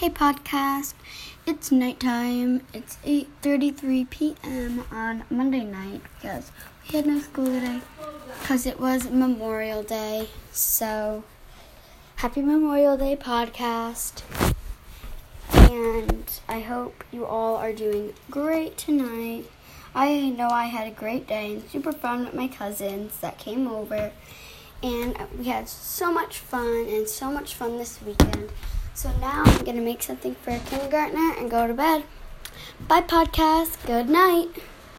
Hey podcast. It's nighttime. It's 8:33 p.m. on Monday night because we had no school today cuz it was Memorial Day. So, happy Memorial Day podcast. And I hope you all are doing great tonight. I know I had a great day and super fun with my cousins that came over. And we had so much fun and so much fun this weekend. So now I'm going to make something for a kindergartner and go to bed. Bye, podcast. Good night.